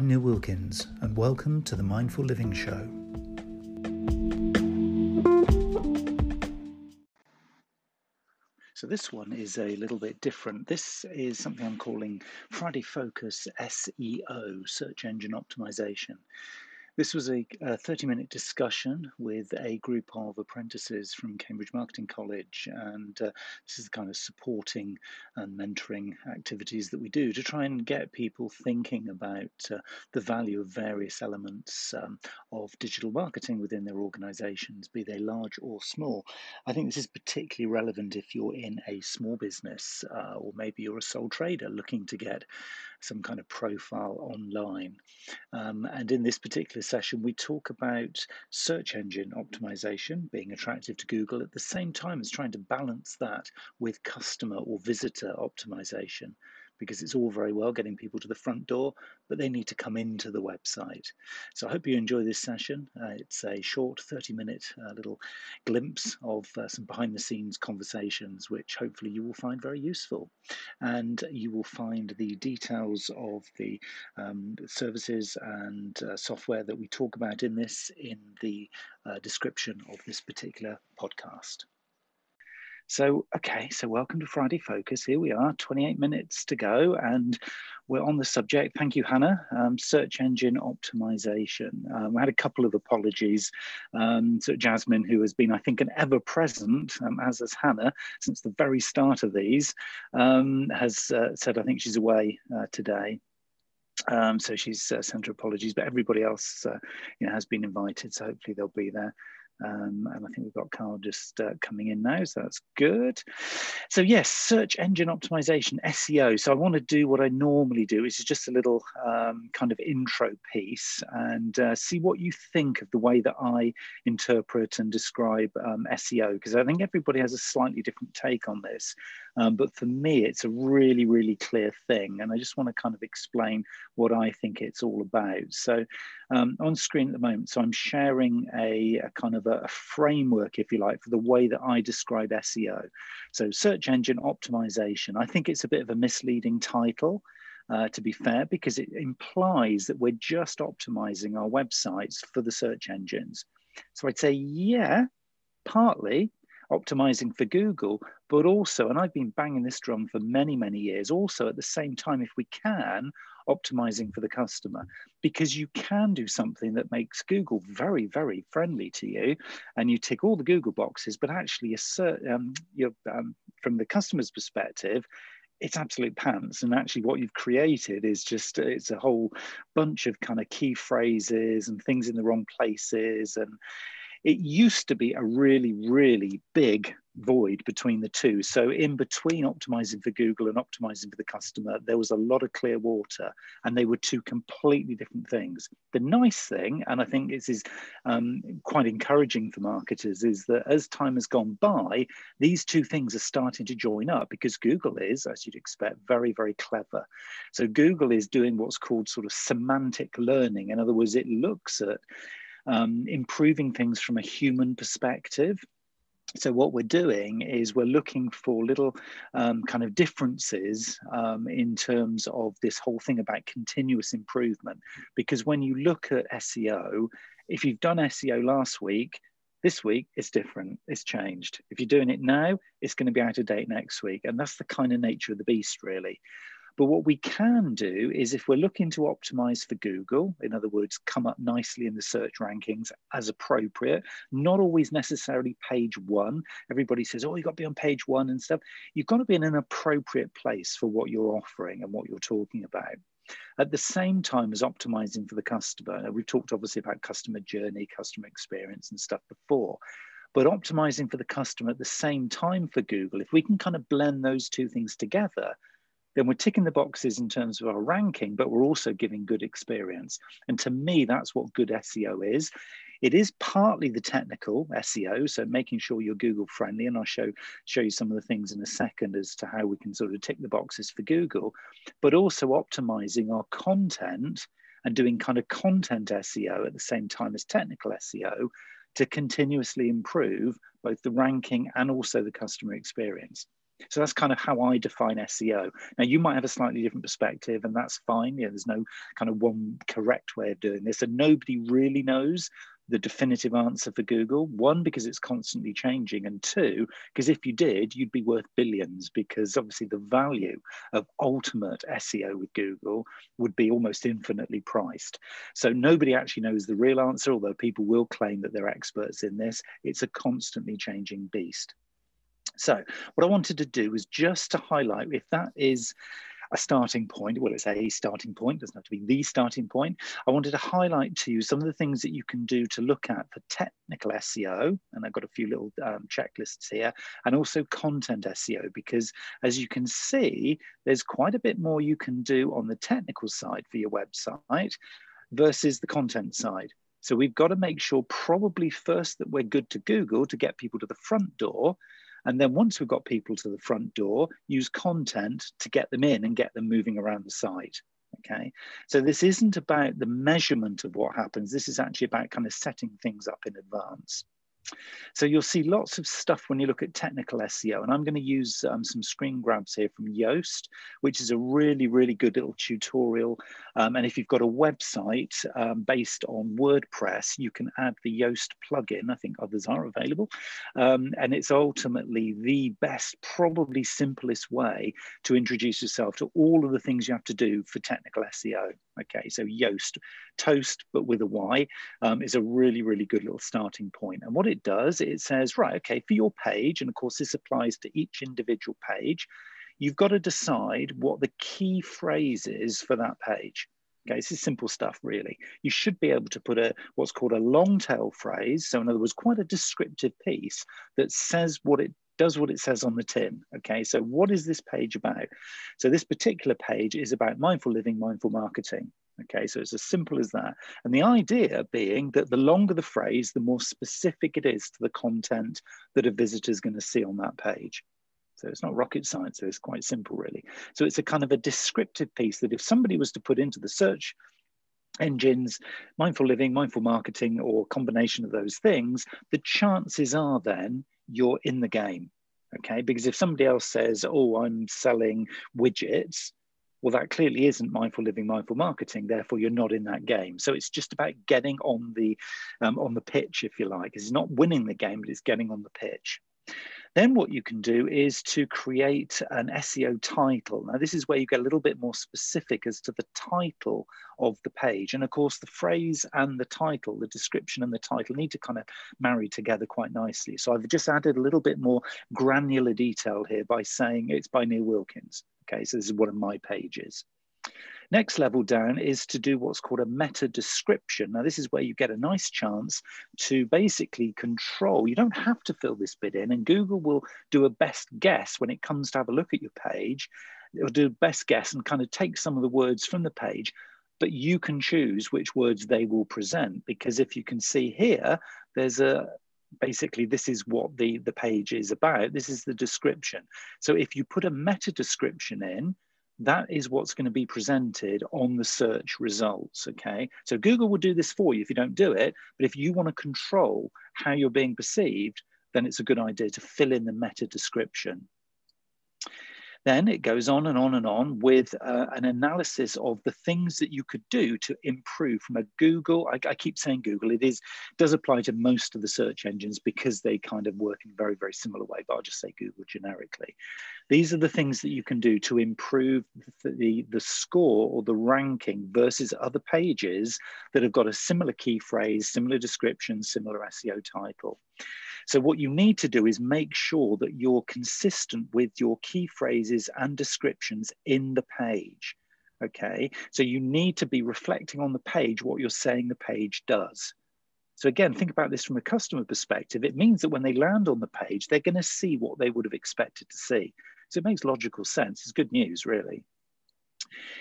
I'm Neil Wilkins, and welcome to the Mindful Living Show. So, this one is a little bit different. This is something I'm calling Friday Focus SEO, Search Engine Optimization. This was a, 30 minute discussion with a group of apprentices from Cambridge Marketing College, and uh, this is the kind of supporting and mentoring activities that we do to try and get people thinking about uh, the value of various elements um, of digital marketing within their organizations, be they large or small. I think this is particularly relevant if you're in a small business uh, or maybe you're a sole trader looking to get some kind of profile online. Um, and in this particular session, we talk about search engine optimization, being attractive to Google, at the same time as trying to balance that with customer or visitor optimization because it's all very well getting people to the front door, but they need to come into the website. So I hope you enjoy this session. Uh, it's a short 30 minute uh, little glimpse of uh, some behind the scenes conversations, which hopefully you will find very useful. And you will find the details of the um, services and uh, software that we talk about in this in the uh, description of this particular podcast. So, okay, so welcome to Friday Focus. Here we are, 28 minutes to go, and we're on the subject. Thank you, Hannah. Um, search engine optimization. Um, I had a couple of apologies. Um, so, Jasmine, who has been, I think, an ever present, um, as has Hannah, since the very start of these, um, has uh, said, I think she's away uh, today. Um, so she's uh, sent her apologies, but everybody else, uh, you know, has been invited. So hopefully they'll be there. Um, and I think we've got Carl just uh, coming in now, so that's good. So yes, search engine optimization, SEO. So I want to do what I normally do, which is just a little um, kind of intro piece and uh, see what you think of the way that I interpret and describe um, SEO, because I think everybody has a slightly different take on this. Um, but for me, it's a really, really clear thing. And I just want to kind of explain what I think it's all about. So um, on screen at the moment, so I'm sharing a, a kind of a, a, framework, if you like, for the way that I describe SEO. So search engine optimization. I think it's a bit of a misleading title. Uh, to be fair, because it implies that we're just optimizing our websites for the search engines. So I'd say, yeah, partly, optimizing for Google, but also, and I've been banging this drum for many, many years, also at the same time, if we can, optimizing for the customer, because you can do something that makes Google very, very friendly to you, and you tick all the Google boxes, but actually, um, you're, um, from the customer's perspective, it's absolute pants. And actually what you've created is just it's a whole bunch of kind of key phrases and things in the wrong places and it used to be a really, really big void between the two. So, in between optimizing for Google and optimizing for the customer, there was a lot of clear water, and they were two completely different things. The nice thing, and I think this is um, quite encouraging for marketers, is that as time has gone by, these two things are starting to join up because Google is, as you'd expect, very, very clever. So, Google is doing what's called sort of semantic learning. In other words, it looks at um, improving things from a human perspective. So what we're doing is we're looking for little um, kind of differences um, in terms of this whole thing about continuous improvement. Because when you look at SEO, if you've done SEO last week, this week it's different, it's changed. If you're doing it now, it's going to be out of date next week. And that's the kind of nature of the beast, really. But what we can do is if we're looking to optimize for Google, in other words, come up nicely in the search rankings as appropriate, not always necessarily page one. Everybody says, oh, you've got to be on page one and stuff. You've got to be in an appropriate place for what you're offering and what you're talking about. At the same time as optimizing for the customer, we've talked obviously about customer journey, customer experience, and stuff before but optimizing for the customer at the same time for Google, if we can kind of blend those two things together, then we're ticking the boxes in terms of our ranking, but we're also giving good experience. And to me, that's what good SEO is. It is partly the technical SEO, so making sure you're Google friendly, and I'll show show you some of the things in a second as to how we can sort of tick the boxes for Google, but also optimizing our content and doing kind of content SEO at the same time as technical SEO to continuously improve both the ranking and also the customer experience. So that's kind of how I define SEO. Now you might have a slightly different perspective, and that's fine. Yeah, there's no kind of one correct way of doing this, and nobody really knows the definitive answer for Google. One, because it's constantly changing, and two, because if you did, you'd be worth billions because obviously the value of ultimate SEO with Google would be almost infinitely priced. So nobody actually knows the real answer, although people will claim that they're experts in this. It's a constantly changing beast. So what I wanted to do was just to highlight if that is a starting point. Well, it's a starting point, doesn't have to be the starting point. I wanted to highlight to you some of the things that you can do to look at for technical SEO. And I've got a few little um, checklists here, and also content SEO, because as you can see, there's quite a bit more you can do on the technical side for your website versus the content side. So we've got to make sure probably first that we're good to Google to get people to the front door and then once we've got people to the front door, use content to get them in and get them moving around the site. Okay, so this isn't about the measurement of what happens. This is actually about kind of setting things up in advance. So you'll see lots of stuff when you look at technical SEO, and I'm going to use um, some screen grabs here from Yoast, which is a really, really good little tutorial. Um, and if you've got a website um, based on WordPress, you can add the Yoast plugin. I think others are available. Um, and it's ultimately the best, probably simplest way to introduce yourself to all of the things you have to do for technical SEO. Okay, so Yoast, toast, but with a Y, um, is a really, really good little starting point. And what it does, it says, right, okay, for your page, and of course this applies to each individual page, you've got to decide what the key phrase is for that page. Okay, this is simple stuff, really. You should be able to put a what's called a long tail phrase. So, in other words, quite a descriptive piece that says what it does what it says on the tin. Okay, so what is this page about? So this particular page is about mindful living, mindful marketing. Okay, so it's as simple as that. And the idea being that the longer the phrase, the more specific it is to the content that a visitor is going to see on that page. So it's not rocket science, so it's quite simple, really. So it's a kind of a descriptive piece that if somebody was to put into the search engines, mindful living, mindful marketing, or combination of those things, the chances are then you're in the game. Okay, because if somebody else says, "Oh, I'm selling widgets," well, that clearly isn't mindful living, mindful marketing. Therefore, you're not in that game. So it's just about getting on the um, on the pitch, if you like. It's not winning the game, but it's getting on the pitch. Then what you can do is to create an SEO title. Now, this is where you get a little bit more specific as to the title of the page. And of course, the phrase and the title, the description and the title need to kind of marry together quite nicely. So I've just added a little bit more granular detail here by saying it's by Neil Wilkins. Okay, so this is one of my pages. Next level down is to do what's called a meta description. Now, this is where you get a nice chance to basically control. You don't have to fill this bit in, and Google will do a best guess when it comes to have a look at your page. It'll do a best guess and kind of take some of the words from the page, but you can choose which words they will present. Because if you can see here, there's a basically this is what the, the page is about. This is the description. So if you put a meta description in, that is what's going to be presented on the search results, okay? So Google will do this for you if you don't do it, but if you want to control how you're being perceived, then it's a good idea to fill in the meta description. Then it goes on and on and on with uh, an analysis of the things that you could do to improve from a Google. I, I, keep saying Google, it is does apply to most of the search engines because they kind of work in a very, very similar way, but I'll just say Google generically. These are the things that you can do to improve the, the, the score or the ranking versus other pages that have got a similar key phrase, similar description, similar SEO title. So what you need to do is make sure that you're consistent with your key phrases and descriptions in the page. Okay, so you need to be reflecting on the page what you're saying the page does. So again, think about this from a customer perspective. It means that when they land on the page, they're going to see what they would have expected to see. So it makes logical sense. It's good news, really.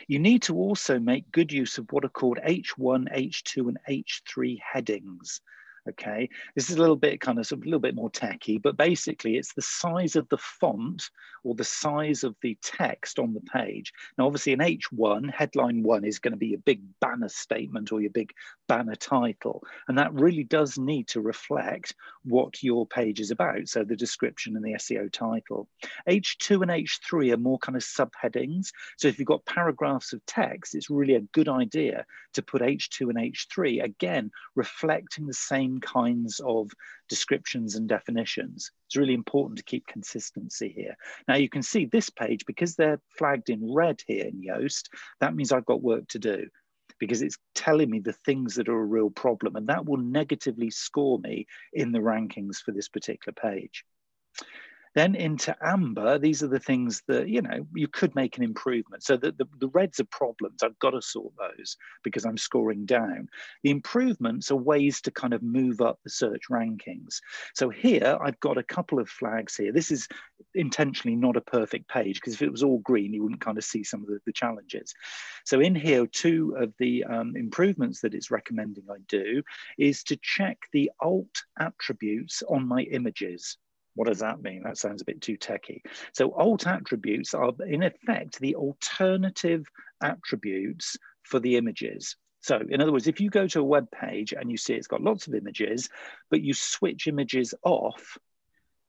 You need to also make good use of what are called H1, H2, and H3 headings. Okay? This is a little bit kind of, sort of a little bit more techy but basically it's the size of the font or the size of the text on the page. Now obviously in h1 headline one is going to be your big banner statement or your big banner title and that really does need to reflect what your page is about so the description and the seo title. H2 and h3 are more kind of subheadings so if you've got paragraphs of text it's really a good idea to put h2 and h3 again reflecting the same kinds of descriptions and definitions. It's really important to keep consistency here. Now you can see this page, because they're flagged in red here in Yoast, that means I've got work to do because it's telling me the things that are a real problem and that will negatively score me in the rankings for this particular page. Then into amber, these are the things that, you know, you could make an improvement. So the, the, the reds are problems. I've got to sort those because I'm scoring down. The improvements are ways to kind of move up the search rankings. So here I've got a couple of flags here. This is intentionally not a perfect page because if it was all green, you wouldn't kind of see some of the, the challenges. So in here, two of the um, improvements that it's recommending I do is to check the alt attributes on my images. What does that mean? That sounds a bit too techy. So alt attributes are in effect the alternative attributes for the images. So in other words, if you go to a web page and you see it's got lots of images, but you switch images off,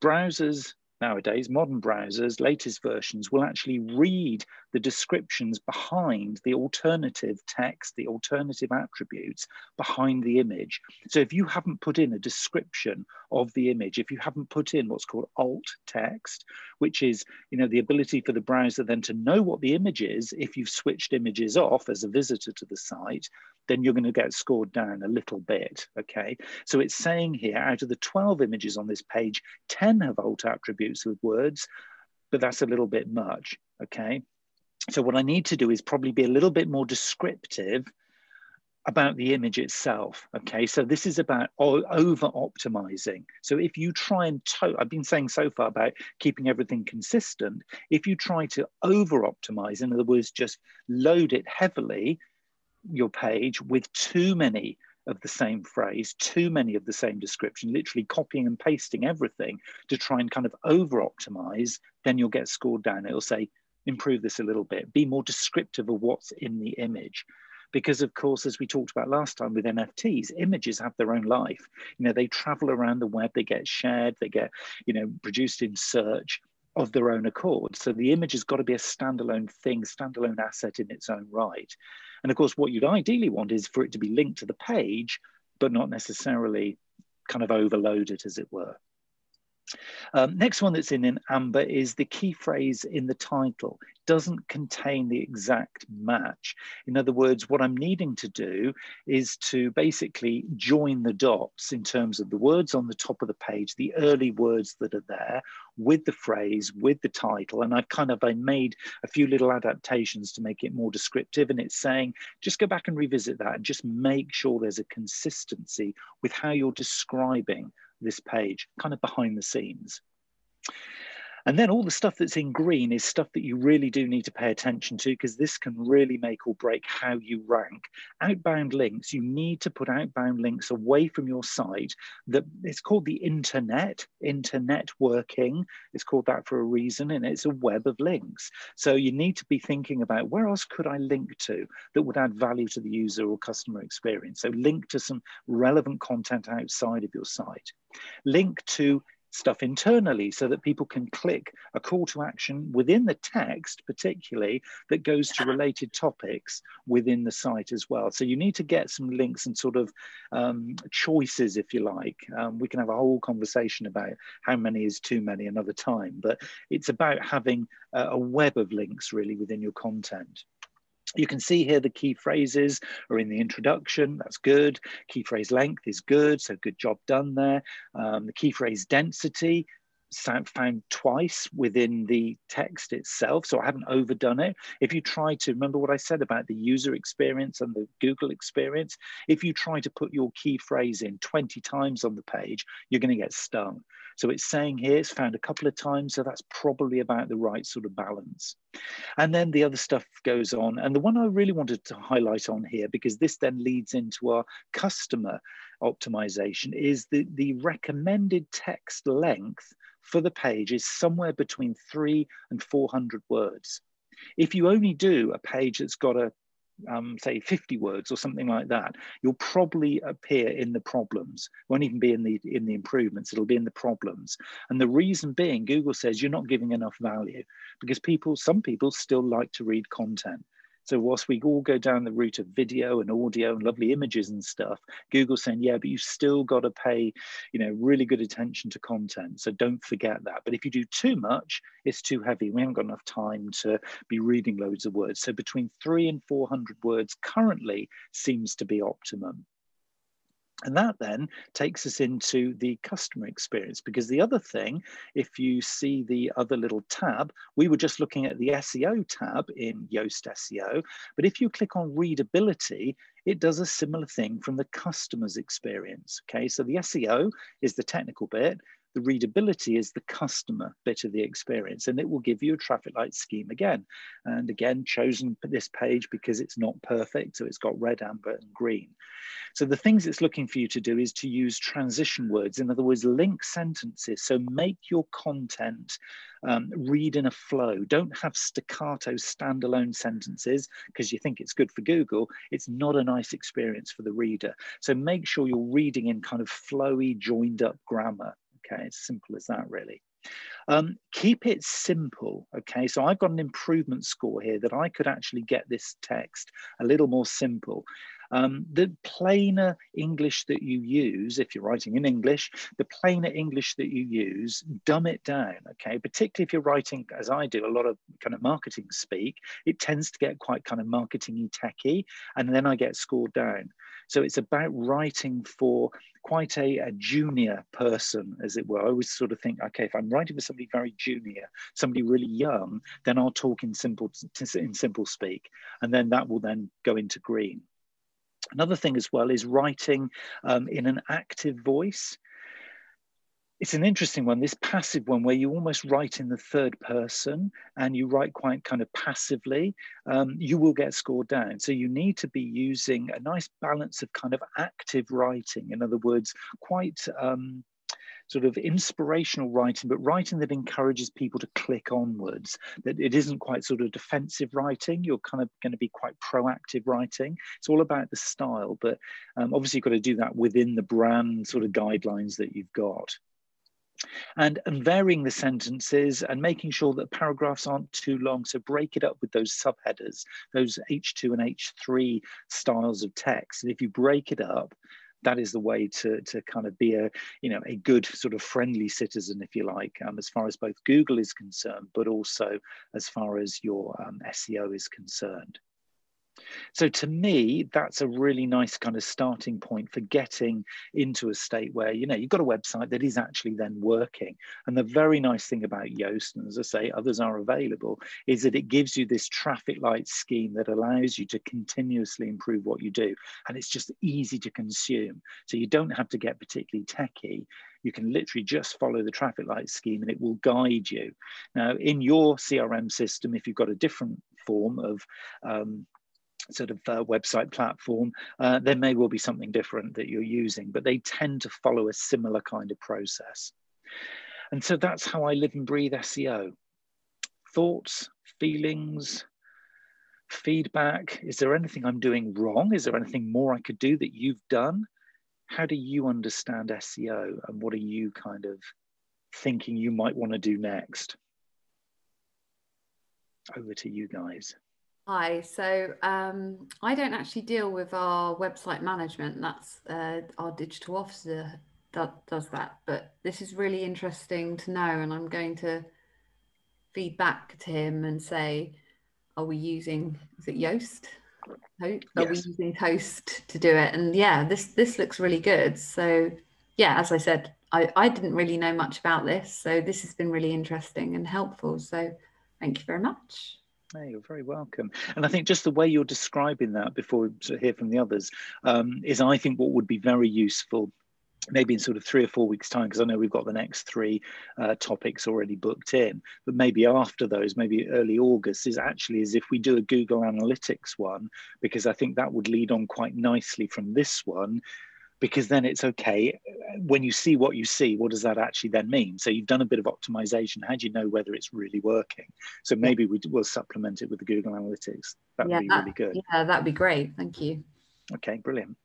browsers nowadays, modern browsers, latest versions will actually read the descriptions behind the alternative text, the alternative attributes behind the image. So if you haven't put in a description of the image, if you haven't put in what's called alt text, which is you know the ability for the browser then to know what the image is if you've switched images off as a visitor to the site, then you're going to get scored down a little bit, okay? So it's saying here, out of the 12 images on this page, 10 have alt attributes with words, but that's a little bit much, okay? So what I need to do is probably be a little bit more descriptive about the image itself. Okay, so this is about over optimizing. So if you try and, I've been saying so far about keeping everything consistent. If you try to over optimize, in other words, just load it heavily, your page with too many of the same phrase, too many of the same description, literally copying and pasting everything to try and kind of over optimize, then you'll get scored down. It'll say, improve this a little bit, be more descriptive of what's in the image. Because of course as we talked about last time with nfts images have their own life. You know they travel around the web they get shared they get you know produced in search of their own accord. So the image has got to be a standalone thing standalone asset in its own right. And of course, what you'd ideally want is for it to be linked to the page, but not necessarily kind of overloaded, as it were. Um, next one that's in, in amber is the key phrase in the title doesn't contain the exact match. In other words, what I'm needing to do is to basically join the dots in terms of the words on the top of the page, the early words that are there with the phrase, with the title. And I've kind of I made a few little adaptations to make it more descriptive. And it's saying, just go back and revisit that and just make sure there's a consistency with how you're describing this page, kind of behind the scenes. And then all the stuff that's in green is stuff that you really do need to pay attention to because this can really make or break how you rank. Outbound links, you need to put outbound links away from your site. That it's called the internet, internet working. It's called that for a reason, and it's a web of links. So you need to be thinking about where else could I link to that would add value to the user or customer experience. So link to some relevant content outside of your site. Link to stuff internally so that people can click a call to action within the text, particularly that goes to related topics within the site as well. So you need to get some links and sort of um, choices, if you like. Um, we can have a whole conversation about how many is too many another time, but it's about having a, a web of links really within your content. You can see here the key phrases are in the introduction, that's good. Key phrase length is good, so good job done there. Um, the key phrase density, found twice within the text itself, so I haven't overdone it. If you try to remember what I said about the user experience and the Google experience, if you try to put your key phrase in 20 times on the page, you're going to get stung. So it's saying here it's found a couple of times, so that's probably about the right sort of balance. And then the other stuff goes on. And the one I really wanted to highlight on here, because this then leads into our customer optimization is the, the recommended text length for the page is somewhere between three and 400 words. If you only do a page that's got a um, say 50 words or something like that, you'll probably appear in the problems. Won't even be in the in the improvements. It'll be in the problems. And the reason being, Google says you're not giving enough value because people, some people still like to read content. So whilst we all go down the route of video and audio and lovely images and stuff, Google's saying, yeah, but you've still got to pay, you know, really good attention to content. So don't forget that. But if you do too much, it's too heavy. We haven't got enough time to be reading loads of words. So between three and 400 words currently seems to be optimum. And that then takes us into the customer experience because the other thing, if you see the other little tab, we were just looking at the SEO tab in Yoast SEO. But if you click on readability, it does a similar thing from the customer's experience. Okay, so the SEO is the technical bit, the readability is the customer bit of the experience, and it will give you a traffic light scheme again. And again, chosen this page because it's not perfect, so it's got red, amber, and green. So the things it's looking for you to do is to use transition words, in other words, link sentences. So make your content um, read in a flow. Don't have staccato standalone sentences because you think it's good for Google. It's not a nice experience for the reader. So make sure you're reading in kind of flowy, joined up grammar. Okay, it's simple as that, really. Um, keep it simple. Okay, so I've got an improvement score here that I could actually get this text a little more simple. Um, the plainer English that you use, if you're writing in English, the plainer English that you use, dumb it down, okay? Particularly if you're writing, as I do, a lot of kind of marketing speak, it tends to get quite kind of marketing techy, and then I get scored down. So it's about writing for quite a, a, junior person, as it were. I always sort of think, okay, if I'm writing for somebody very junior, somebody really young, then I'll talk in simple in simple speak, and then that will then go into green. Another thing as well is writing um, in an active voice it's an interesting one, this passive one where you almost write in the third person and you write quite kind of passively, um, you will get scored down. So you need to be using a nice balance of kind of active writing. In other words, quite um, sort of inspirational writing, but writing that encourages people to click onwards, that it isn't quite sort of defensive writing. You're kind of going to be quite proactive writing. It's all about the style, but um, obviously you've got to do that within the brand sort of guidelines that you've got and, and varying the sentences and making sure that paragraphs aren't too long. So break it up with those subheaders, those H2 and H3 styles of text. And if you break it up, that is the way to, to kind of be a you know a good sort of friendly citizen if you like um, as far as both google is concerned but also as far as your um, seo is concerned so to me, that's a really nice kind of starting point for getting into a state where, you know, you've got a website that is actually then working. And the very nice thing about Yoast, and as I say, others are available, is that it gives you this traffic light scheme that allows you to continuously improve what you do. And it's just easy to consume. So you don't have to get particularly techie you can literally just follow the traffic light scheme and it will guide you. Now, in your CRM system, if you've got a different form of um, sort of uh, website platform, uh, there may well be something different that you're using, but they tend to follow a similar kind of process. And so that's how I live and breathe SEO. Thoughts, feelings, feedback. Is there anything I'm doing wrong? Is there anything more I could do that you've done? How do you understand SEO and what are you kind of thinking you might want to do next? Over to you guys. Hi, so um, I don't actually deal with our website management. That's uh, our digital officer that does that. But this is really interesting to know, and I'm going to feed back to him and say, "Are we using is it Yoast? Are yes. we using Toast to do it?" And yeah, this this looks really good. So yeah, as I said, I I didn't really know much about this, so this has been really interesting and helpful. So thank you very much. Hey, you're very welcome. And I think just the way you're describing that before we hear from the others um, is, I think, what would be very useful maybe in sort of three or four weeks time because i know we've got the next three uh, topics already booked in but maybe after those maybe early august is actually as if we do a google analytics one because i think that would lead on quite nicely from this one because then it's okay when you see what you see what does that actually then mean? So you've done a bit of optimization. How do you know whether it's really working? So maybe we will supplement it with the google analytics. That would yeah, be that, really good. yeah that'd be great. Thank you. Okay brilliant.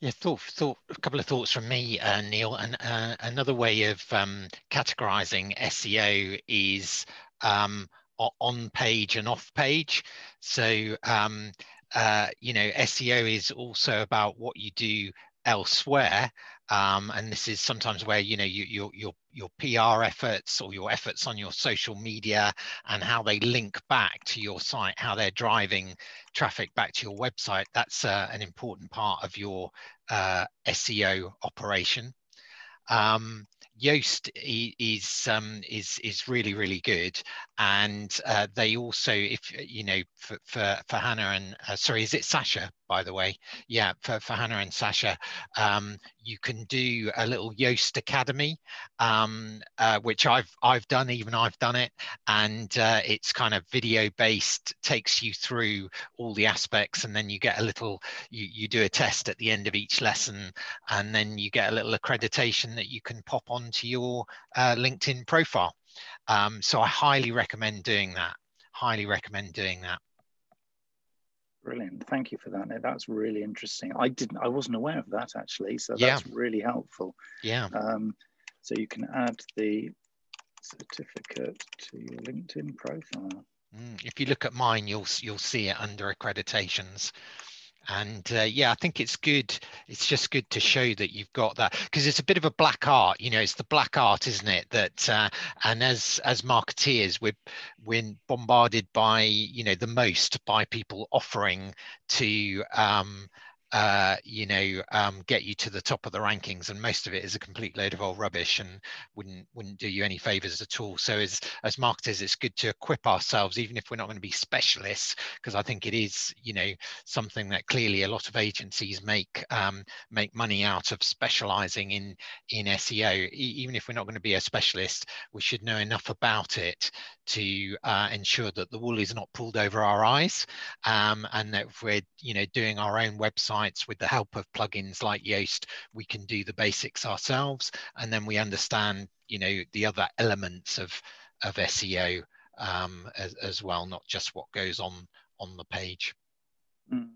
Yeah, thought, thought a couple of thoughts from me, uh, Neil. And uh, another way of um, categorizing SEO is um, on page and off page. So um, uh, you know, SEO is also about what you do elsewhere. Um, and this is sometimes where you know you, your your your PR efforts or your efforts on your social media and how they link back to your site, how they're driving traffic back to your website. That's uh, an important part of your uh, SEO operation. Um, Yoast is um, is is really really good, and uh, they also, if you know, for for, for Hannah and uh, sorry, is it Sasha? By the way, yeah, for, for Hannah and Sasha, um, you can do a little Yoast Academy, um, uh, which I've I've done, even I've done it, and uh, it's kind of video based, takes you through all the aspects, and then you get a little, you you do a test at the end of each lesson, and then you get a little accreditation that you can pop onto your uh, LinkedIn profile. Um, so I highly recommend doing that. Highly recommend doing that. Brilliant. Thank you for that. That's really interesting. I didn't, I wasn't aware of that actually. So that's yeah. really helpful. Yeah. Um, so you can add the certificate to your LinkedIn profile. Mm, if you look at mine, you'll you'll see it under accreditations and uh, yeah i think it's good it's just good to show that you've got that because it's a bit of a black art you know it's the black art isn't it that uh, and as as marketeers we're we're bombarded by you know the most by people offering to um uh, you know, um, get you to the top of the rankings, and most of it is a complete load of old rubbish and wouldn't wouldn't do you any favors at all. So as as marketers, it's good to equip ourselves, even if we're not going to be specialists, because I think it is, you know, something that clearly a lot of agencies make um, make money out of specializing in in SEO. E even if we're not going to be a specialist, we should know enough about it to uh, ensure that the wool is not pulled over our eyes, um, and that we're, you know, doing our own website with the help of plugins like Yoast, we can do the basics ourselves, and then we understand, you know, the other elements of of SEO um, as, as well, not just what goes on on the page. Mm.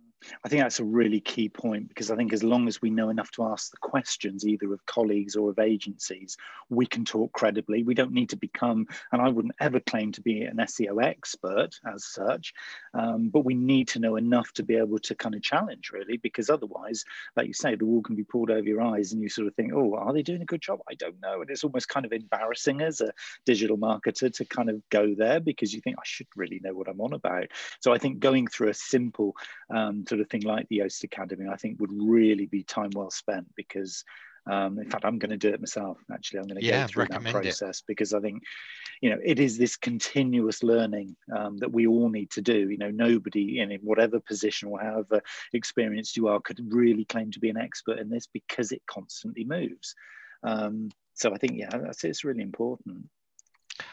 I think that's a really key point because I think as long as we know enough to ask the questions, either of colleagues or of agencies, we can talk credibly. We don't need to become, and I wouldn't ever claim to be an SEO expert as such, um, but we need to know enough to be able to kind of challenge really, because otherwise, like you say, the wool can be pulled over your eyes and you sort of think, oh, are they doing a good job? I don't know. And it's almost kind of embarrassing as a digital marketer to kind of go there because you think I should really know what I'm on about. So I think going through a simple um, sort of thing like the Yoast Academy, I think would really be time well spent because um, in fact, I'm going to do it myself. Actually, I'm going to yeah, go through that process it. because I think, you know, it is this continuous learning um, that we all need to do. You know, nobody in whatever position or however experienced you are could really claim to be an expert in this because it constantly moves. Um, so I think, yeah, that's it's really important.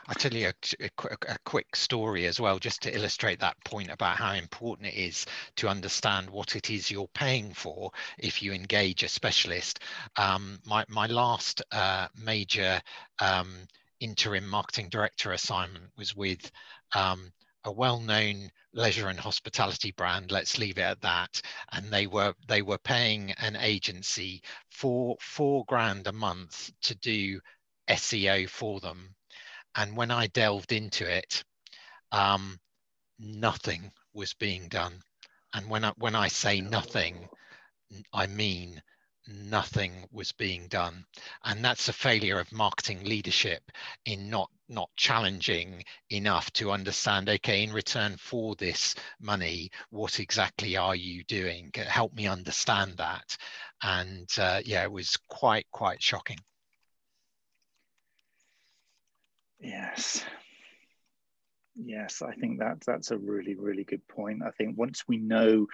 I'll tell you a, a, a, quick story as well, just to illustrate that point about how important it is to understand what it is you're paying for if you engage a specialist. Um, my, my last uh, major um, interim marketing director assignment was with um, a well-known leisure and hospitality brand let's leave it at that and they were they were paying an agency for four grand a month to do seo for them and when I delved into it, um, nothing was being done. And when I, when I say nothing, I mean nothing was being done. And that's a failure of marketing leadership in not not challenging enough to understand okay in return for this money what exactly are you doing help me understand that and uh, yeah it was quite quite shocking Yes. Yes, I think that that's a really, really good point. I think once we know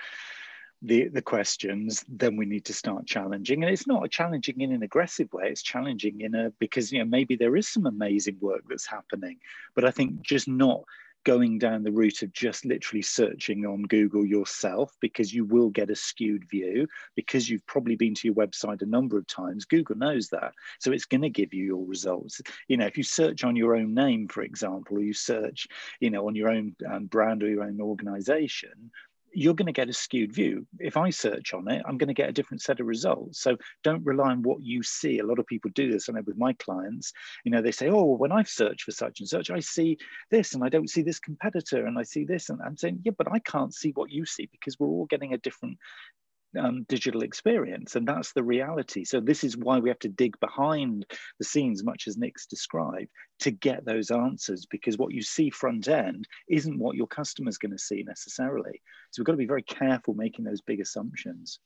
the the questions, then we need to start challenging. And it's not challenging in an aggressive way, it's challenging in a because you know maybe there is some amazing work that's happening, but I think just not going down the route of just literally searching on Google yourself because you will get a skewed view because you've probably been to your website a number of times. Google knows that. So it's going to give you your results. You know, if you search on your own name, for example, or you search, you know, on your own um, brand or your own organization, you're going to get a skewed view. If I search on it, I'm going to get a different set of results. So don't rely on what you see. A lot of people do this. I know with my clients, you know, they say, oh, when I've searched for such and such, I see this and I don't see this competitor and I see this. And I'm saying, yeah, but I can't see what you see because we're all getting a different um, digital experience and that's the reality so this is why we have to dig behind the scenes much as nick's described to get those answers because what you see front end isn't what your customer's going to see necessarily so we've got to be very careful making those big assumptions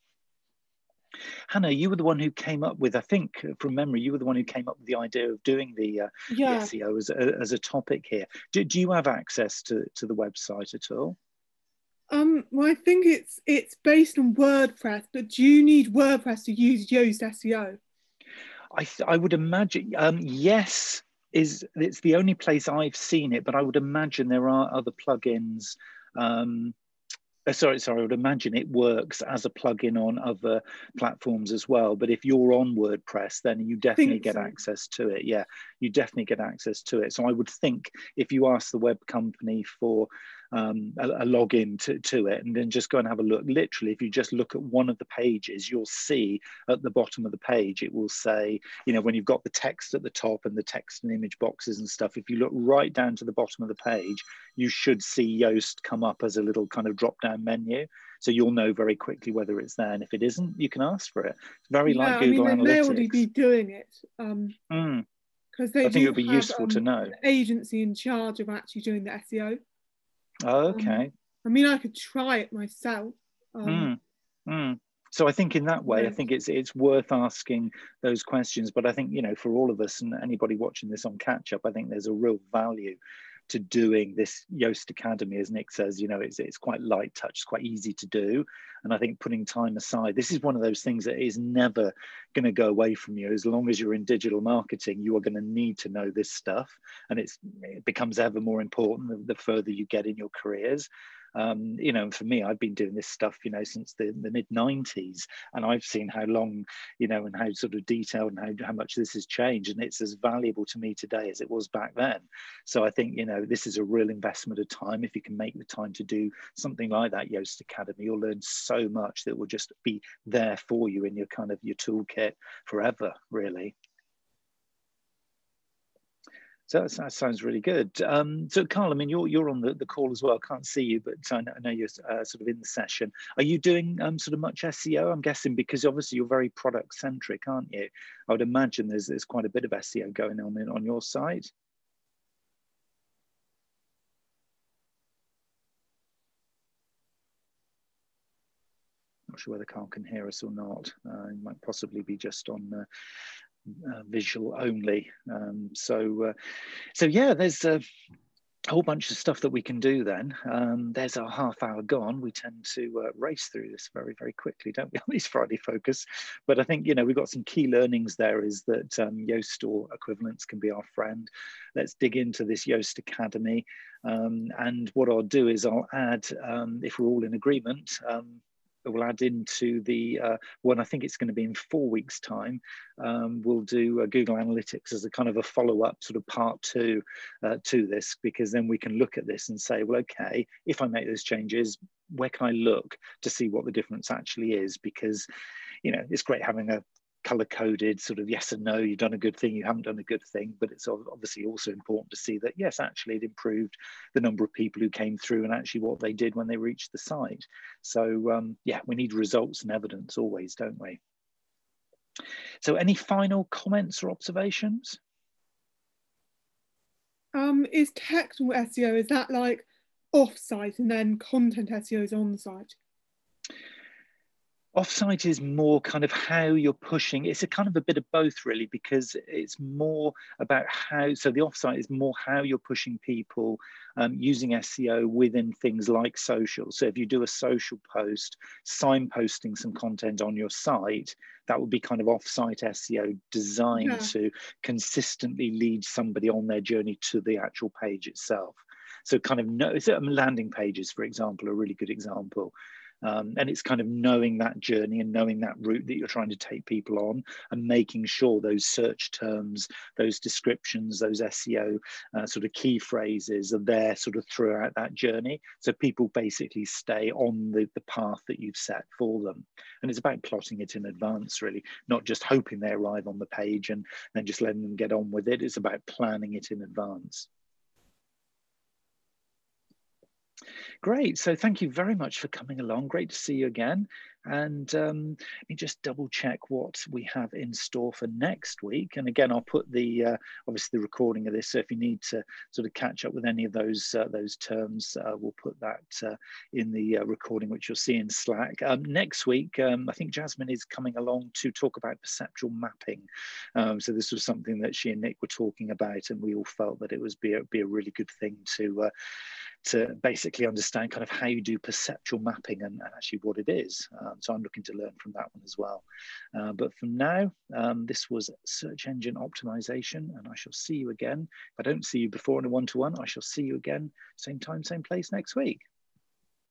Hannah, you were the one who came up with, I think from memory, you were the one who came up with the idea of doing the, uh, yeah. SEO as a, as a topic here. Do, do you have access to, to the website at all? Um, well, I think it's it's based on WordPress, but do you need WordPress to use Yoast SEO? I I would imagine um, yes is it's the only place I've seen it, but I would imagine there are other plugins. Um, sorry, sorry, I would imagine it works as a plugin on other platforms as well. But if you're on WordPress, then you definitely get so. access to it. Yeah, you definitely get access to it. So I would think if you ask the web company for um, a, a login to, to it and then just go and have a look. Literally, if you just look at one of the pages, you'll see at the bottom of the page, it will say, you know, when you've got the text at the top and the text and image boxes and stuff, if you look right down to the bottom of the page, you should see Yoast come up as a little kind of drop down menu. So you'll know very quickly whether it's there. And if it isn't, you can ask for it. It's very yeah, like Google I mean, they Analytics. They already be doing it. Um, mm because they I think it would be have, useful um, to know. agency in charge of actually doing the SEO. Oh, um, okay. Um, I mean, I could try it myself. Um, mm, mm. So I think in that way, I think it's it's worth asking those questions. But I think you know, for all of us and anybody watching this on catch up, I think there's a real value to doing this Yoast Academy, as Nick says, you know, it's, it's quite light touch, it's quite easy to do. And I think putting time aside, this is one of those things that is never going to go away from you. As long as you're in digital marketing, you are going to need to know this stuff. And it's, it becomes ever more important the, the further you get in your careers um, you know, for me, I've been doing this stuff, you know, since the, the mid 90s, and I've seen how long, you know, and how sort of detailed and how, how much this has changed. And it's as valuable to me today as it was back then. So I think, you know, this is a real investment of time. If you can make the time to do something like that, Yoast Academy, you'll learn so much that will just be there for you in your kind of your toolkit forever, really. So that, that sounds really good. Um, so, Carl, I mean, you're you're on the, the call as well. I can't see you, but I know, I know you're uh, sort of in the session. Are you doing um, sort of much SEO? I'm guessing because obviously you're very product centric, aren't you? I would imagine there's there's quite a bit of SEO going on in, on your side. Not sure whether Carl can hear us or not. Uh, he might possibly be just on uh, visual only. Um, so, uh, so yeah, there's a whole bunch of stuff that we can do. Then um, there's our half hour gone. We tend to uh, race through this very, very quickly, don't we? On these Friday Focus, but I think you know we've got some key learnings. There is that um, Yoast or equivalents can be our friend. Let's dig into this Yoast Academy, um, and what I'll do is I'll add, um, if we're all in agreement um, we'll add into the uh, one, I think it's going to be in four weeks' time. Um, we'll do uh, Google Analytics as a kind of a follow up, sort of part two uh, to this, because then we can look at this and say, well, okay, if I make those changes, where can I look to see what the difference actually is? Because you know, it's great having a color coded sort of yes and no you've done a good thing you haven't done a good thing. But it's obviously also important to see that yes actually it improved the number of people who came through and actually what they did when they reached the site. So um, yeah we need results and evidence always don't we? So any final comments or observations? Um, is technical SEO is that like off site and then content SEO is on site offsite is more kind of how you're pushing it's a kind of a bit of both really because it's more about how so the offsite is more how you're pushing people um, using seo within things like social. So if you do a social post signposting some content on your site that would be kind of offsite seo designed yeah. to consistently lead somebody on their journey to the actual page itself. So kind of no landing pages for example are a really good example um, and it's kind of knowing that journey and knowing that route that you're trying to take people on and making sure those search terms, those descriptions, those SEO uh, sort of key phrases are there sort of throughout that journey. So people basically stay on the, the path that you've set for them. And it's about plotting it in advance, really, not just hoping they arrive on the page and then just letting them get on with it. It's about planning it in advance. Great. So thank you very much for coming along. Great to see you again. And um, let me just double check what we have in store for next week. And again, I'll put the uh, obviously the recording of this. So if you need to sort of catch up with any of those uh, those terms, uh, we'll put that uh, in the uh, recording, which you'll see in Slack. Um, next week, um, I think Jasmine is coming along to talk about perceptual mapping. Um, so this was something that she and Nick were talking about, and we all felt that it was be a, be a really good thing to uh, to basically understand kind of how you do perceptual mapping and, and actually what it is. Um, so I'm looking to learn from that one as well. Uh, but for now, um, this was search engine optimization, and I shall see you again. If I don't see you before in a one to one, I shall see you again, same time, same place next week.